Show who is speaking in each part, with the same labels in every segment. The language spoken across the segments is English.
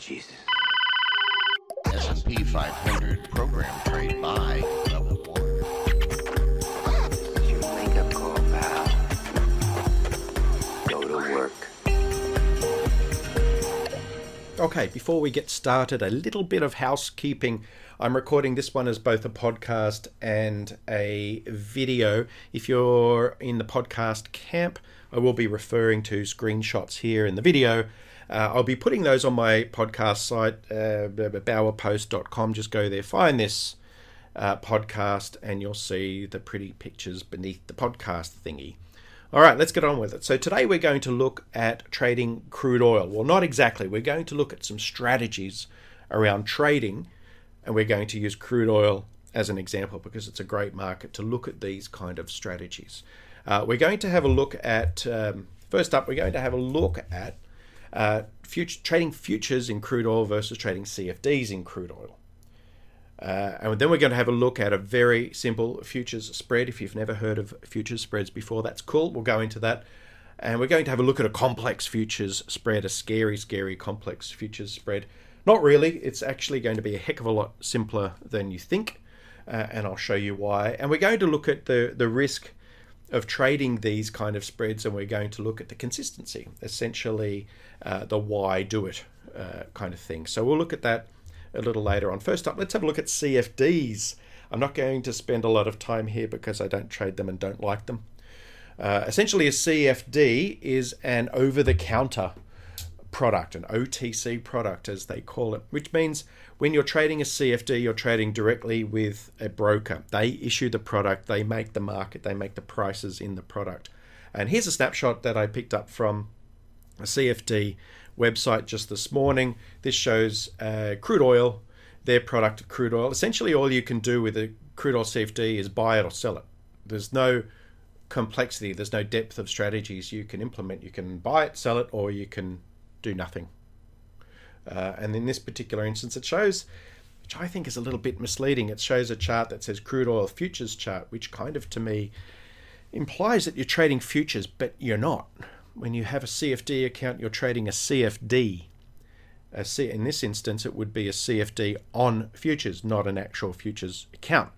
Speaker 1: Jesus.
Speaker 2: S&P 500 program trade buy level 1.
Speaker 1: It's your wake-up call, pal. Go to work.
Speaker 3: Okay, before we get started, a little bit of housekeeping. I'm recording this one as both a podcast and a video. If you're in the podcast camp, I will be referring to screenshots here in the video. Uh, I'll be putting those on my podcast site, uh, bowerpost.com. Just go there, find this uh, podcast, and you'll see the pretty pictures beneath the podcast thingy. All right, let's get on with it. So, today we're going to look at trading crude oil. Well, not exactly. We're going to look at some strategies around trading, and we're going to use crude oil as an example because it's a great market to look at these kind of strategies. Uh, we're going to have a look at, um, first up, we're going to have a look at uh, future, trading futures in crude oil versus trading CFDs in crude oil. Uh, and then we're going to have a look at a very simple futures spread. If you've never heard of futures spreads before, that's cool. We'll go into that. And we're going to have a look at a complex futures spread, a scary, scary complex futures spread. Not really, it's actually going to be a heck of a lot simpler than you think. Uh, and I'll show you why. And we're going to look at the, the risk of trading these kind of spreads, and we're going to look at the consistency, essentially uh, the why do it uh, kind of thing. So we'll look at that a little later on. First up, let's have a look at CFDs. I'm not going to spend a lot of time here because I don't trade them and don't like them. Uh, essentially, a CFD is an over the counter product, an OTC product, as they call it, which means when you're trading a CFD, you're trading directly with a broker. They issue the product, they make the market, they make the prices in the product. And here's a snapshot that I picked up from a CFD website just this morning. This shows uh, crude oil, their product, of crude oil. Essentially, all you can do with a crude oil CFD is buy it or sell it. There's no complexity, there's no depth of strategies you can implement. You can buy it, sell it, or you can do nothing. Uh, and in this particular instance, it shows, which I think is a little bit misleading, it shows a chart that says crude oil futures chart, which kind of to me implies that you're trading futures, but you're not. When you have a CFD account, you're trading a CFD. A C, in this instance, it would be a CFD on futures, not an actual futures account.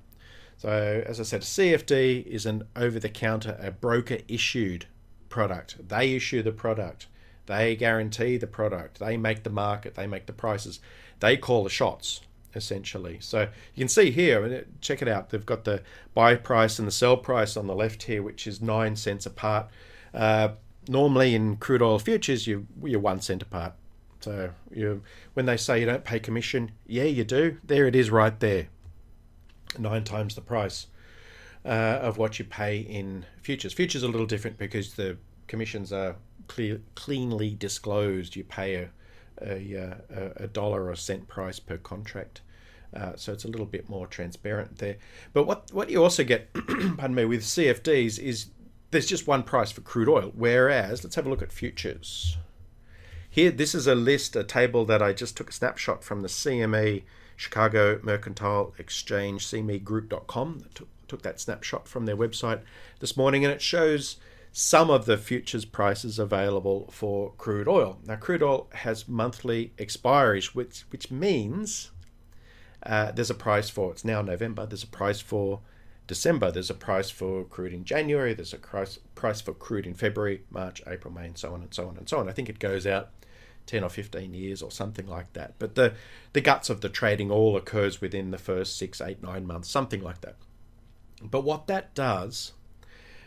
Speaker 3: So, as I said, a CFD is an over the counter, a broker issued product. They issue the product. They guarantee the product. They make the market. They make the prices. They call the shots, essentially. So you can see here, check it out. They've got the buy price and the sell price on the left here, which is nine cents apart. Uh, normally in crude oil futures, you, you're one cent apart. So you, when they say you don't pay commission, yeah, you do. There it is right there. Nine times the price uh, of what you pay in futures. Futures are a little different because the commissions are clear, cleanly disclosed. You pay a, a, a, dollar or cent price per contract. Uh, so it's a little bit more transparent there. But what, what you also get, pardon me, with CFDs is there's just one price for crude oil. Whereas, let's have a look at futures. Here, this is a list, a table that I just took a snapshot from the CME Chicago Mercantile Exchange, CMEgroup.com. Took, took that snapshot from their website this morning, and it shows some of the futures prices available for crude oil. Now, crude oil has monthly expiries, which which means uh, there's a price for it's now November. There's a price for December. There's a price for crude in January. There's a price price for crude in February, March, April, May, and so on and so on and so on. I think it goes out. 10 or 15 years or something like that but the the guts of the trading all occurs within the first six eight nine months something like that but what that does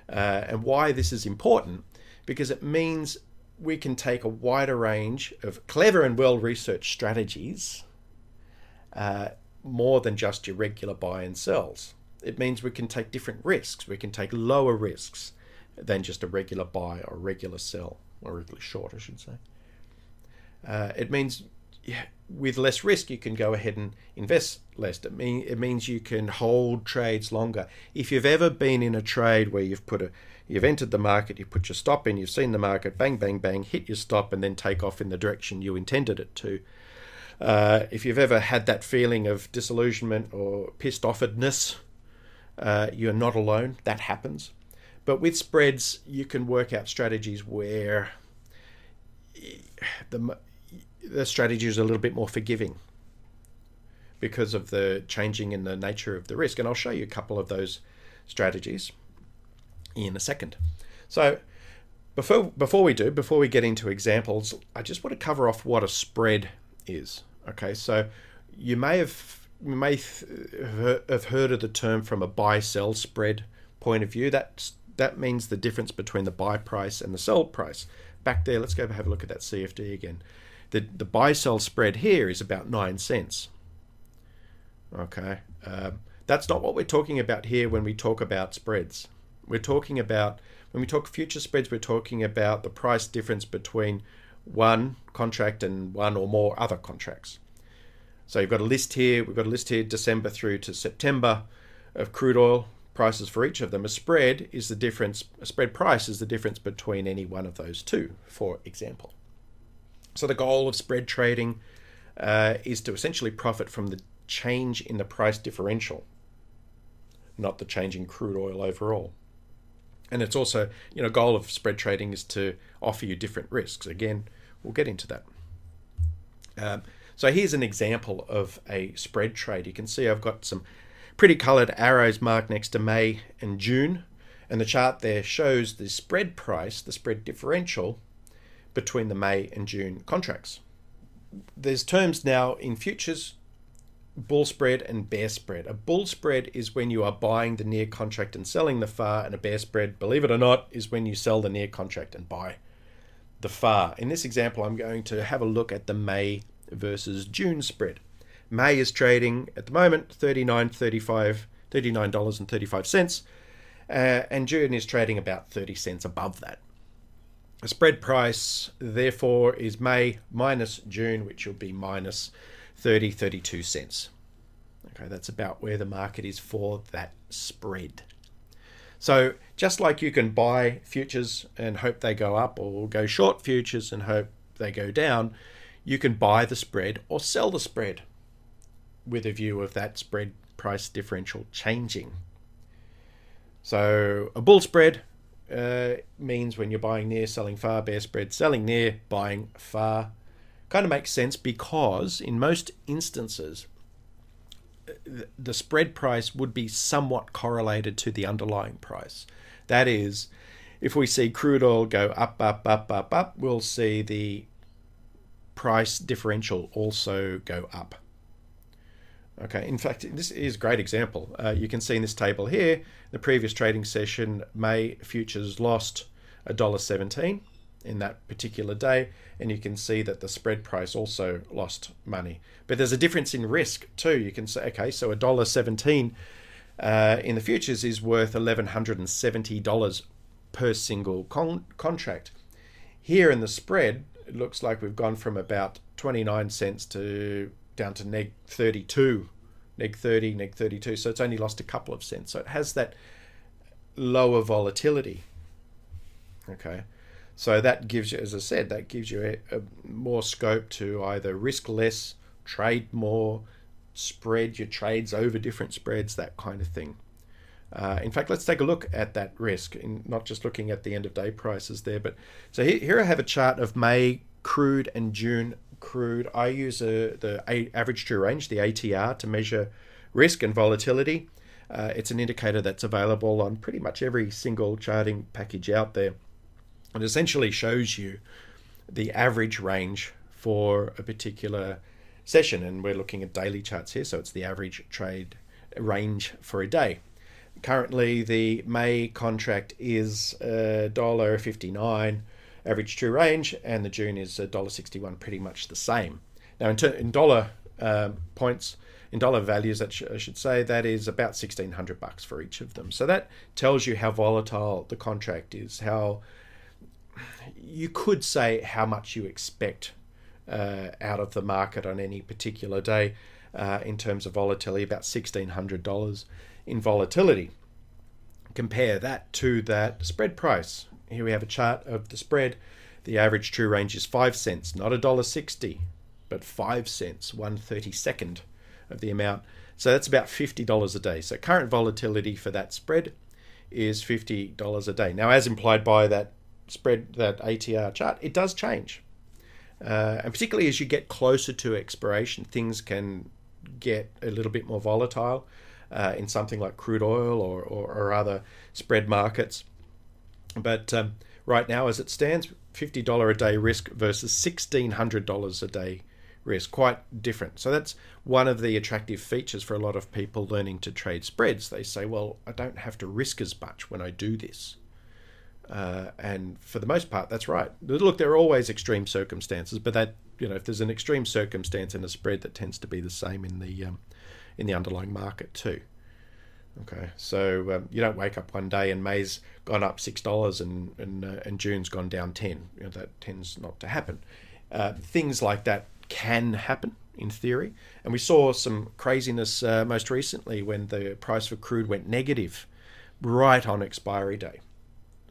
Speaker 3: uh, and why this is important because it means we can take a wider range of clever and well researched strategies uh, more than just your regular buy and sells. It means we can take different risks. We can take lower risks than just a regular buy or regular sell, or regular short, I should say. Uh, it means with less risk, you can go ahead and invest less. It, mean, it means you can hold trades longer. If you've ever been in a trade where you've put a, you've entered the market, you put your stop in, you've seen the market, bang, bang, bang, hit your stop, and then take off in the direction you intended it to. Uh, if you've ever had that feeling of disillusionment or pissed offedness, uh, you're not alone. That happens. But with spreads, you can work out strategies where the the strategy is a little bit more forgiving because of the changing in the nature of the risk. And I'll show you a couple of those strategies in a second. So before before we do, before we get into examples, I just want to cover off what a spread is. Okay, so you may have you may have heard of the term from a buy sell spread point of view. That that means the difference between the buy price and the sell price. Back there, let's go have a look at that CFD again. The the buy sell spread here is about nine cents. Okay, um, that's not what we're talking about here when we talk about spreads. We're talking about when we talk future spreads, we're talking about the price difference between one contract and one or more other contracts. So you've got a list here, we've got a list here December through to September of crude oil prices for each of them. A spread is the difference, a spread price is the difference between any one of those two, for example. So the goal of spread trading uh, is to essentially profit from the change in the price differential, not the change in crude oil overall. And it's also, you know, goal of spread trading is to offer you different risks. Again, we'll get into that. Um, so here's an example of a spread trade. You can see I've got some pretty colored arrows marked next to May and June. And the chart there shows the spread price, the spread differential between the May and June contracts. There's terms now in futures bull spread and bear spread. A bull spread is when you are buying the near contract and selling the far, and a bear spread, believe it or not, is when you sell the near contract and buy the far. In this example, I'm going to have a look at the May versus June spread. May is trading at the moment 39 35 $39.35 uh, and June is trading about 30 cents above that. The spread price therefore is May minus June which will be minus 30 32 cents. Okay, that's about where the market is for that spread. So, just like you can buy futures and hope they go up, or go short futures and hope they go down, you can buy the spread or sell the spread with a view of that spread price differential changing. So, a bull spread uh, means when you're buying near, selling far, bear spread, selling near, buying far kind of makes sense because in most instances, the spread price would be somewhat correlated to the underlying price. That is, if we see crude oil go up, up, up, up, up, we'll see the price differential also go up. Okay, in fact, this is a great example. Uh, you can see in this table here, the previous trading session, May futures lost $1.17 in that particular day, and you can see that the spread price also lost money. But there's a difference in risk too. You can say, okay, so a dollar seventeen uh, in the futures is worth eleven hundred and seventy dollars per single con- contract. Here in the spread, it looks like we've gone from about twenty nine cents to down to neg thirty two, neg thirty, neg thirty two. So it's only lost a couple of cents. So it has that lower volatility. Okay. So that gives you, as I said, that gives you a, a more scope to either risk less, trade more, spread your trades over different spreads, that kind of thing. Uh, in fact, let's take a look at that risk, in not just looking at the end of day prices there. But so here, here I have a chart of May crude and June crude. I use a, the average true range, the ATR, to measure risk and volatility. Uh, it's an indicator that's available on pretty much every single charting package out there. It essentially shows you the average range for a particular session, and we're looking at daily charts here, so it's the average trade range for a day. Currently, the May contract is $1.59 average true range, and the June is $1.61, pretty much the same. Now, in, ter- in dollar um, points, in dollar values, that sh- I should say, that is about 1600 bucks for each of them. So that tells you how volatile the contract is, how you could say how much you expect uh, out of the market on any particular day uh, in terms of volatility, about $1,600 in volatility. Compare that to that spread price. Here we have a chart of the spread. The average true range is 5 cents, not $1.60, but 5 cents, 1 32nd of the amount. So that's about $50 a day. So current volatility for that spread is $50 a day. Now, as implied by that spread that ATR chart, it does change. Uh, and particularly as you get closer to expiration, things can get a little bit more volatile uh, in something like crude oil or, or, or other spread markets. But um, right now, as it stands, $50 a day risk versus $1,600 a day risk, quite different. So that's one of the attractive features for a lot of people learning to trade spreads. They say, well, I don't have to risk as much when I do this. Uh, and for the most part, that's right. Look, there are always extreme circumstances, but that you know, if there's an extreme circumstance in a spread, that tends to be the same in the um, in the underlying market too. Okay, so um, you don't wake up one day and May's gone up six dollars and and, uh, and June's gone down ten. You know, that tends not to happen. Uh, things like that can happen in theory, and we saw some craziness uh, most recently when the price for crude went negative right on expiry day.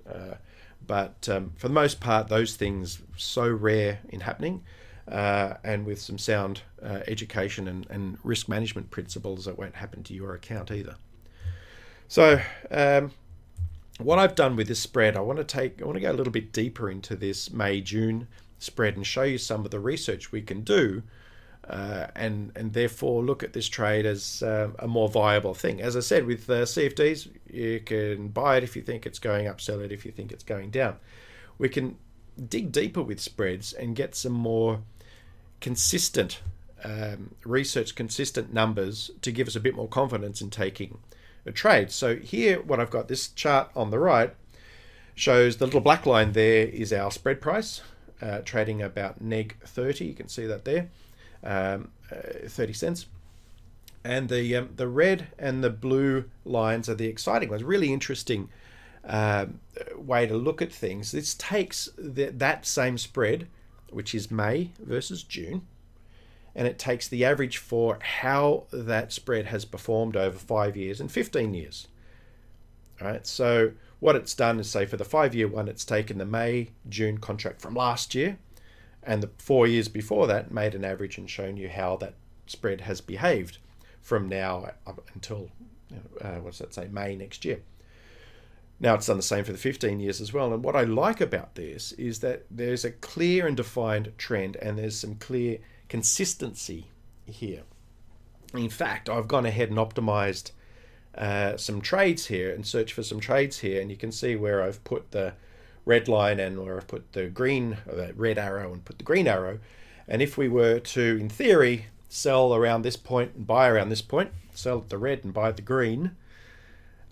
Speaker 3: Uh, but um, for the most part, those things so rare in happening, uh, and with some sound uh, education and, and, risk management principles, that won't happen to your account either. So, um, what I've done with this spread, I want to take, I want to go a little bit deeper into this May June spread and show you some of the research we can do uh, and and therefore look at this trade as uh, a more viable thing. As I said, with uh, CFDs, you can buy it if you think it's going up, sell it if you think it's going down. We can dig deeper with spreads and get some more consistent um, research, consistent numbers to give us a bit more confidence in taking a trade. So here, what I've got this chart on the right shows the little black line there is our spread price, uh, trading about neg 30. You can see that there um, uh, 30 cents. And the um, the red and the blue lines are the exciting ones. Really interesting uh, way to look at things. This takes the, that same spread, which is May versus June, and it takes the average for how that spread has performed over five years and 15 years. All right, so what it's done is say for the five year one, it's taken the May June contract from last year and the four years before that made an average and shown you how that spread has behaved from now until uh, what's that say May next year. Now it's done the same for the 15 years as well. And what I like about this is that there's a clear and defined trend and there's some clear consistency here. In fact, I've gone ahead and optimized uh, some trades here and searched for some trades here, and you can see where I've put the red line and where I've put the green the red arrow and put the green arrow and if we were to in theory sell around this point and buy around this point sell the red and buy the green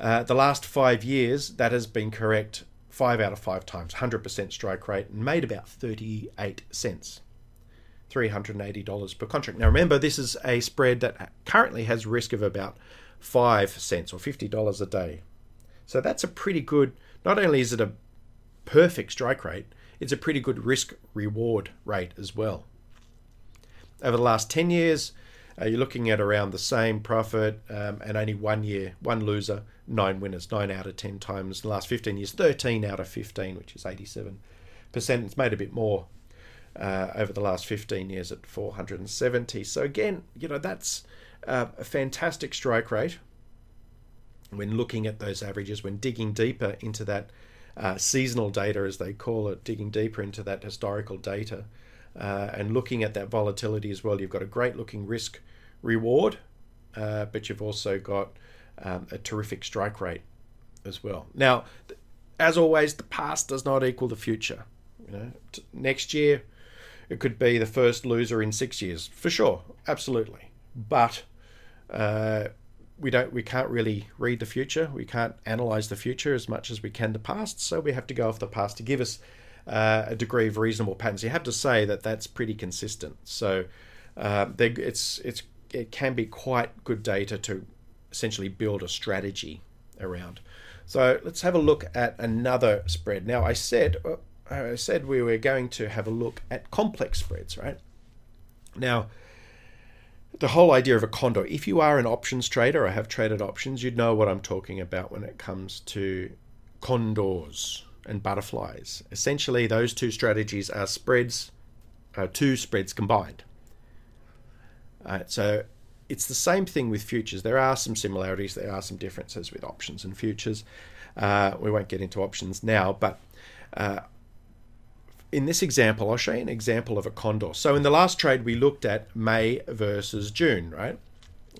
Speaker 3: uh, the last five years that has been correct five out of five times 100% strike rate and made about 38 cents $380 per contract now remember this is a spread that currently has risk of about 5 cents or $50 a day so that's a pretty good not only is it a perfect strike rate, it's a pretty good risk reward rate as well. Over the last 10 years, uh, you're looking at around the same profit um, and only one year, one loser, nine winners, nine out of 10 times. The last 15 years, 13 out of 15, which is 87%. It's made a bit more uh, over the last 15 years at 470. So, again, you know, that's uh, a fantastic strike rate when looking at those averages, when digging deeper into that uh, seasonal data, as they call it, digging deeper into that historical data uh, and looking at that volatility as well. You've got a great looking risk reward, uh, but you've also got um, a terrific strike rate as well. Now, as always, the past does not equal the future. You know, next year it could be the first loser in six years for sure, absolutely. But uh, we don't we can't really read the future. We can't analyze the future as much as we can the past so we have to go off the past to give us uh, a degree of reasonable patterns you have to say that that's pretty consistent. So uh, it's it's it can be quite good data to essentially build a strategy around. So let's have a look at another spread. Now i said uh, i said we were going to have a look at complex spreads right now the whole idea of a condor. If you are an options trader or have traded options, you'd know what I'm talking about when it comes to condors and butterflies. Essentially, those two strategies are spreads, uh, two spreads combined. Uh, so it's the same thing with futures. There are some similarities, there are some differences with options and futures. Uh, we won't get into options now, but uh, in this example, I'll show you an example of a condor. So in the last trade, we looked at May versus June, right?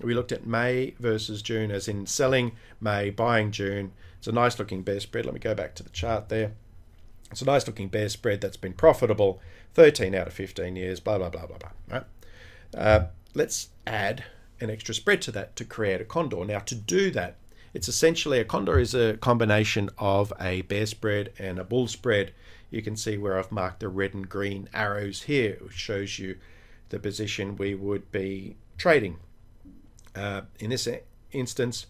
Speaker 3: We looked at May versus June, as in selling May, buying June. It's a nice looking bear spread. Let me go back to the chart there. It's a nice looking bear spread that's been profitable, 13 out of 15 years, blah, blah, blah, blah, blah. Right? Uh, let's add an extra spread to that to create a condor. Now, to do that, it's essentially a condor is a combination of a bear spread and a bull spread you can see where I've marked the red and green arrows here, which shows you the position we would be trading. Uh, in this instance,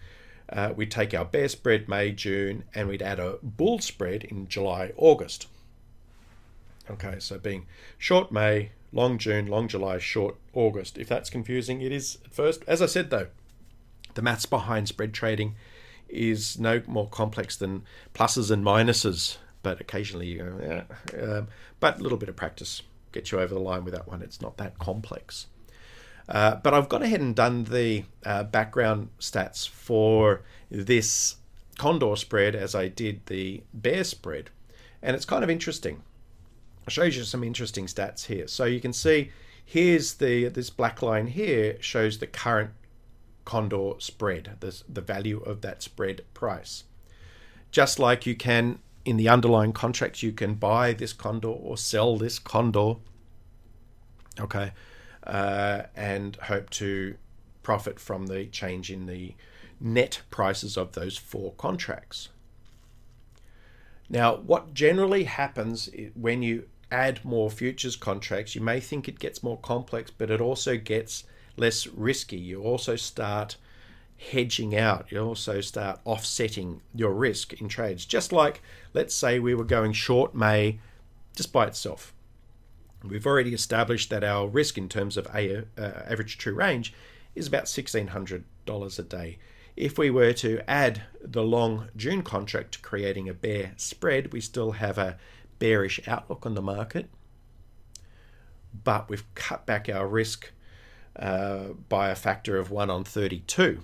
Speaker 3: uh, we'd take our bear spread May, June, and we'd add a bull spread in July, August. Okay, so being short May, long June, long July, short August. If that's confusing, it is at first. As I said though, the maths behind spread trading is no more complex than pluses and minuses but occasionally you go, yeah. Um, but a little bit of practice gets you over the line with that one. It's not that complex. Uh, but I've gone ahead and done the uh, background stats for this condor spread as I did the bear spread. And it's kind of interesting. I'll show you some interesting stats here. So you can see here's the this black line here shows the current condor spread, the, the value of that spread price. Just like you can in the underlying contracts you can buy this condor or sell this condor okay uh, and hope to profit from the change in the net prices of those four contracts. Now what generally happens when you add more futures contracts you may think it gets more complex but it also gets less risky. You also start hedging out. You also start offsetting your risk in trades. Just like, let's say we were going short May just by itself. We've already established that our risk in terms of a, uh, average true range is about $1,600 a day. If we were to add the long June contract creating a bear spread, we still have a bearish outlook on the market, but we've cut back our risk uh, by a factor of 1 on 32.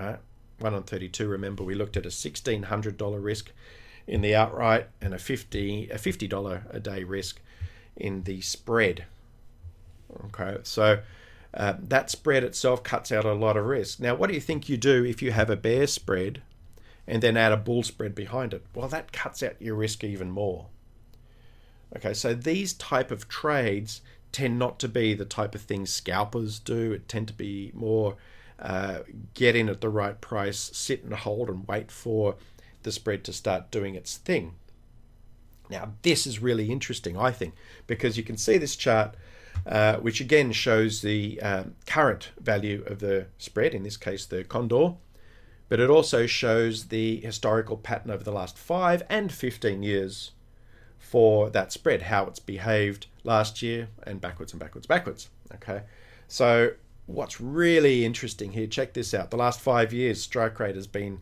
Speaker 3: Right? One on 32, remember, we looked at a $1,600 risk in the outright and a 50 a $50 a day risk in the spread. Okay, so uh, that spread itself cuts out a lot of risk. Now, what do you think you do if you have a bear spread and then add a bull spread behind it? Well, that cuts out your risk even more. Okay, so these type of trades tend not to be the type of things scalpers do. It tend to be more uh, get in at the right price, sit and hold and wait for the spread to start doing its thing. Now, this is really interesting, I think, because you can see this chart, uh, which again shows the um, current value of the spread, in this case, the condor, but it also shows the historical pattern over the last 5 and 15 years for that spread, how it's behaved last year and backwards and backwards, backwards. Okay, so what's really interesting here, check this out. The last five years, strike rate has been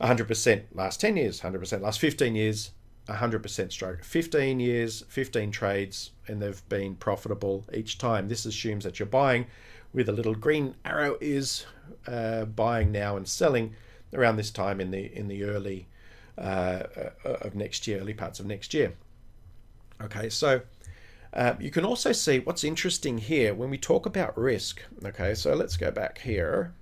Speaker 3: 100%. Last 10 years, 100%. Last 15 years, 100% strike. 15 years, 15 trades, and they've been profitable each time. This assumes that you're buying with a little green arrow is uh, buying now and selling around this time in the in the early uh, uh of next year, early parts of next year. Okay, so uh, you can also see what's interesting here when we talk about risk. Okay, so let's go back here.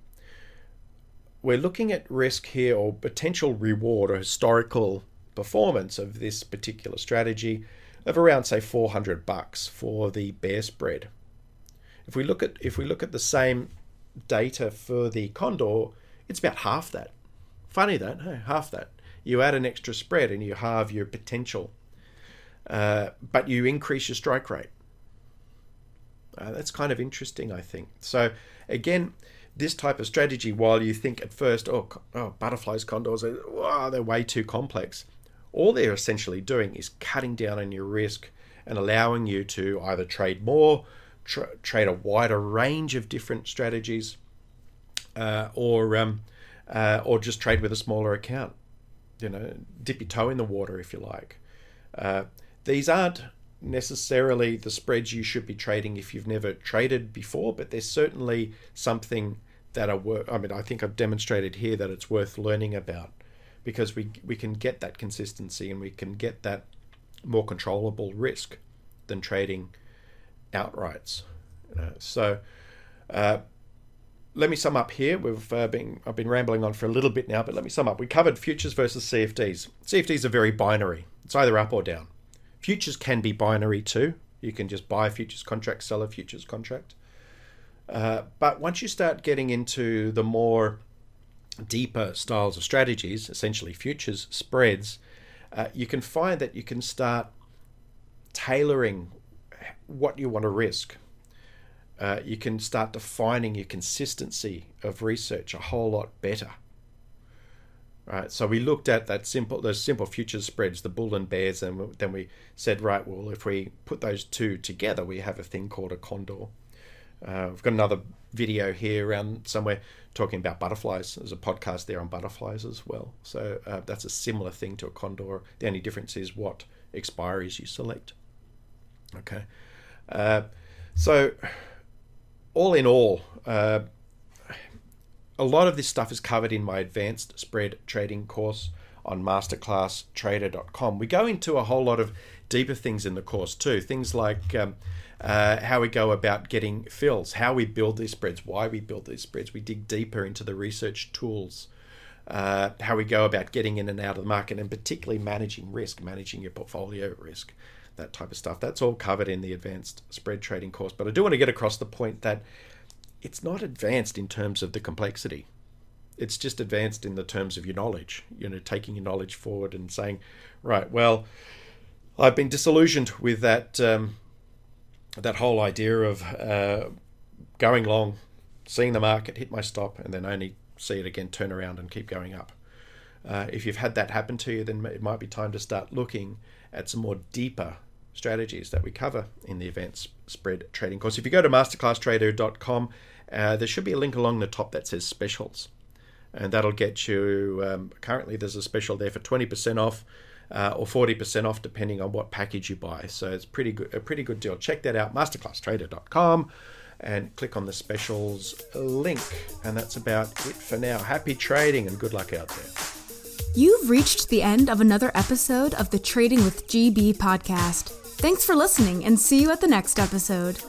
Speaker 3: We're looking at risk here or potential reward or historical performance of this particular strategy of around say 400 bucks for the bear spread. If we look at if we look at the same data for the condor, it's about half that. Funny that, hey, half that. You add an extra spread and you halve your potential uh, but you increase your strike rate. Uh, that's kind of interesting, I think. So, again, this type of strategy, while you think at first, oh, oh butterflies, condors, oh, they're way too complex, all they're essentially doing is cutting down on your risk and allowing you to either trade more, tra- trade a wider range of different strategies, uh, or um, uh, or just trade with a smaller account. You know, dip your toe in the water if you like. Uh, these aren't necessarily the spreads you should be trading if you've never traded before, but there's certainly something that are worth. I mean, I think I've demonstrated here that it's worth learning about because we we can get that consistency and we can get that more controllable risk than trading outrights. So, uh, let me sum up here. We've uh, been I've been rambling on for a little bit now, but let me sum up. We covered futures versus CFDs. CFDs are very binary. It's either up or down. Futures can be binary too. You can just buy a futures contract, sell a futures contract. Uh, but once you start getting into the more deeper styles of strategies, essentially futures spreads, uh, you can find that you can start tailoring what you want to risk. Uh, you can start defining your consistency of research a whole lot better. Right, so we looked at that simple, those simple futures spreads, the bull and bears, and then we said, right, well, if we put those two together, we have a thing called a condor. Uh, we've got another video here around somewhere talking about butterflies. There's a podcast there on butterflies as well. So uh, that's a similar thing to a condor. The only difference is what expiries you select. Okay. Uh, so, all in all, uh, a lot of this stuff is covered in my advanced spread trading course on masterclasstrader.com. We go into a whole lot of deeper things in the course too. Things like um, uh, how we go about getting fills, how we build these spreads, why we build these spreads. We dig deeper into the research tools, uh, how we go about getting in and out of the market, and particularly managing risk, managing your portfolio risk, that type of stuff. That's all covered in the advanced spread trading course. But I do want to get across the point that it's not advanced in terms of the complexity. It's just advanced in the terms of your knowledge, you know, taking your knowledge forward and saying, right, well, I've been disillusioned with that um, that whole idea of uh, going long, seeing the market hit my stop, and then only see it again turn around and keep going up. Uh, if you've had that happen to you, then it might be time to start looking at some more deeper strategies that we cover in the advanced spread trading course. If you go to masterclasstrader.com, uh, there should be a link along the top that says specials, and that'll get you. Um, currently, there's a special there for 20% off uh, or 40% off depending on what package you buy. So it's pretty good, a pretty good deal. Check that out, masterclasstrader.com, and click on the specials link. And that's about it for now. Happy trading and good luck out there.
Speaker 1: You've reached the end of another episode of the Trading with GB podcast. Thanks for listening and see you at the next episode.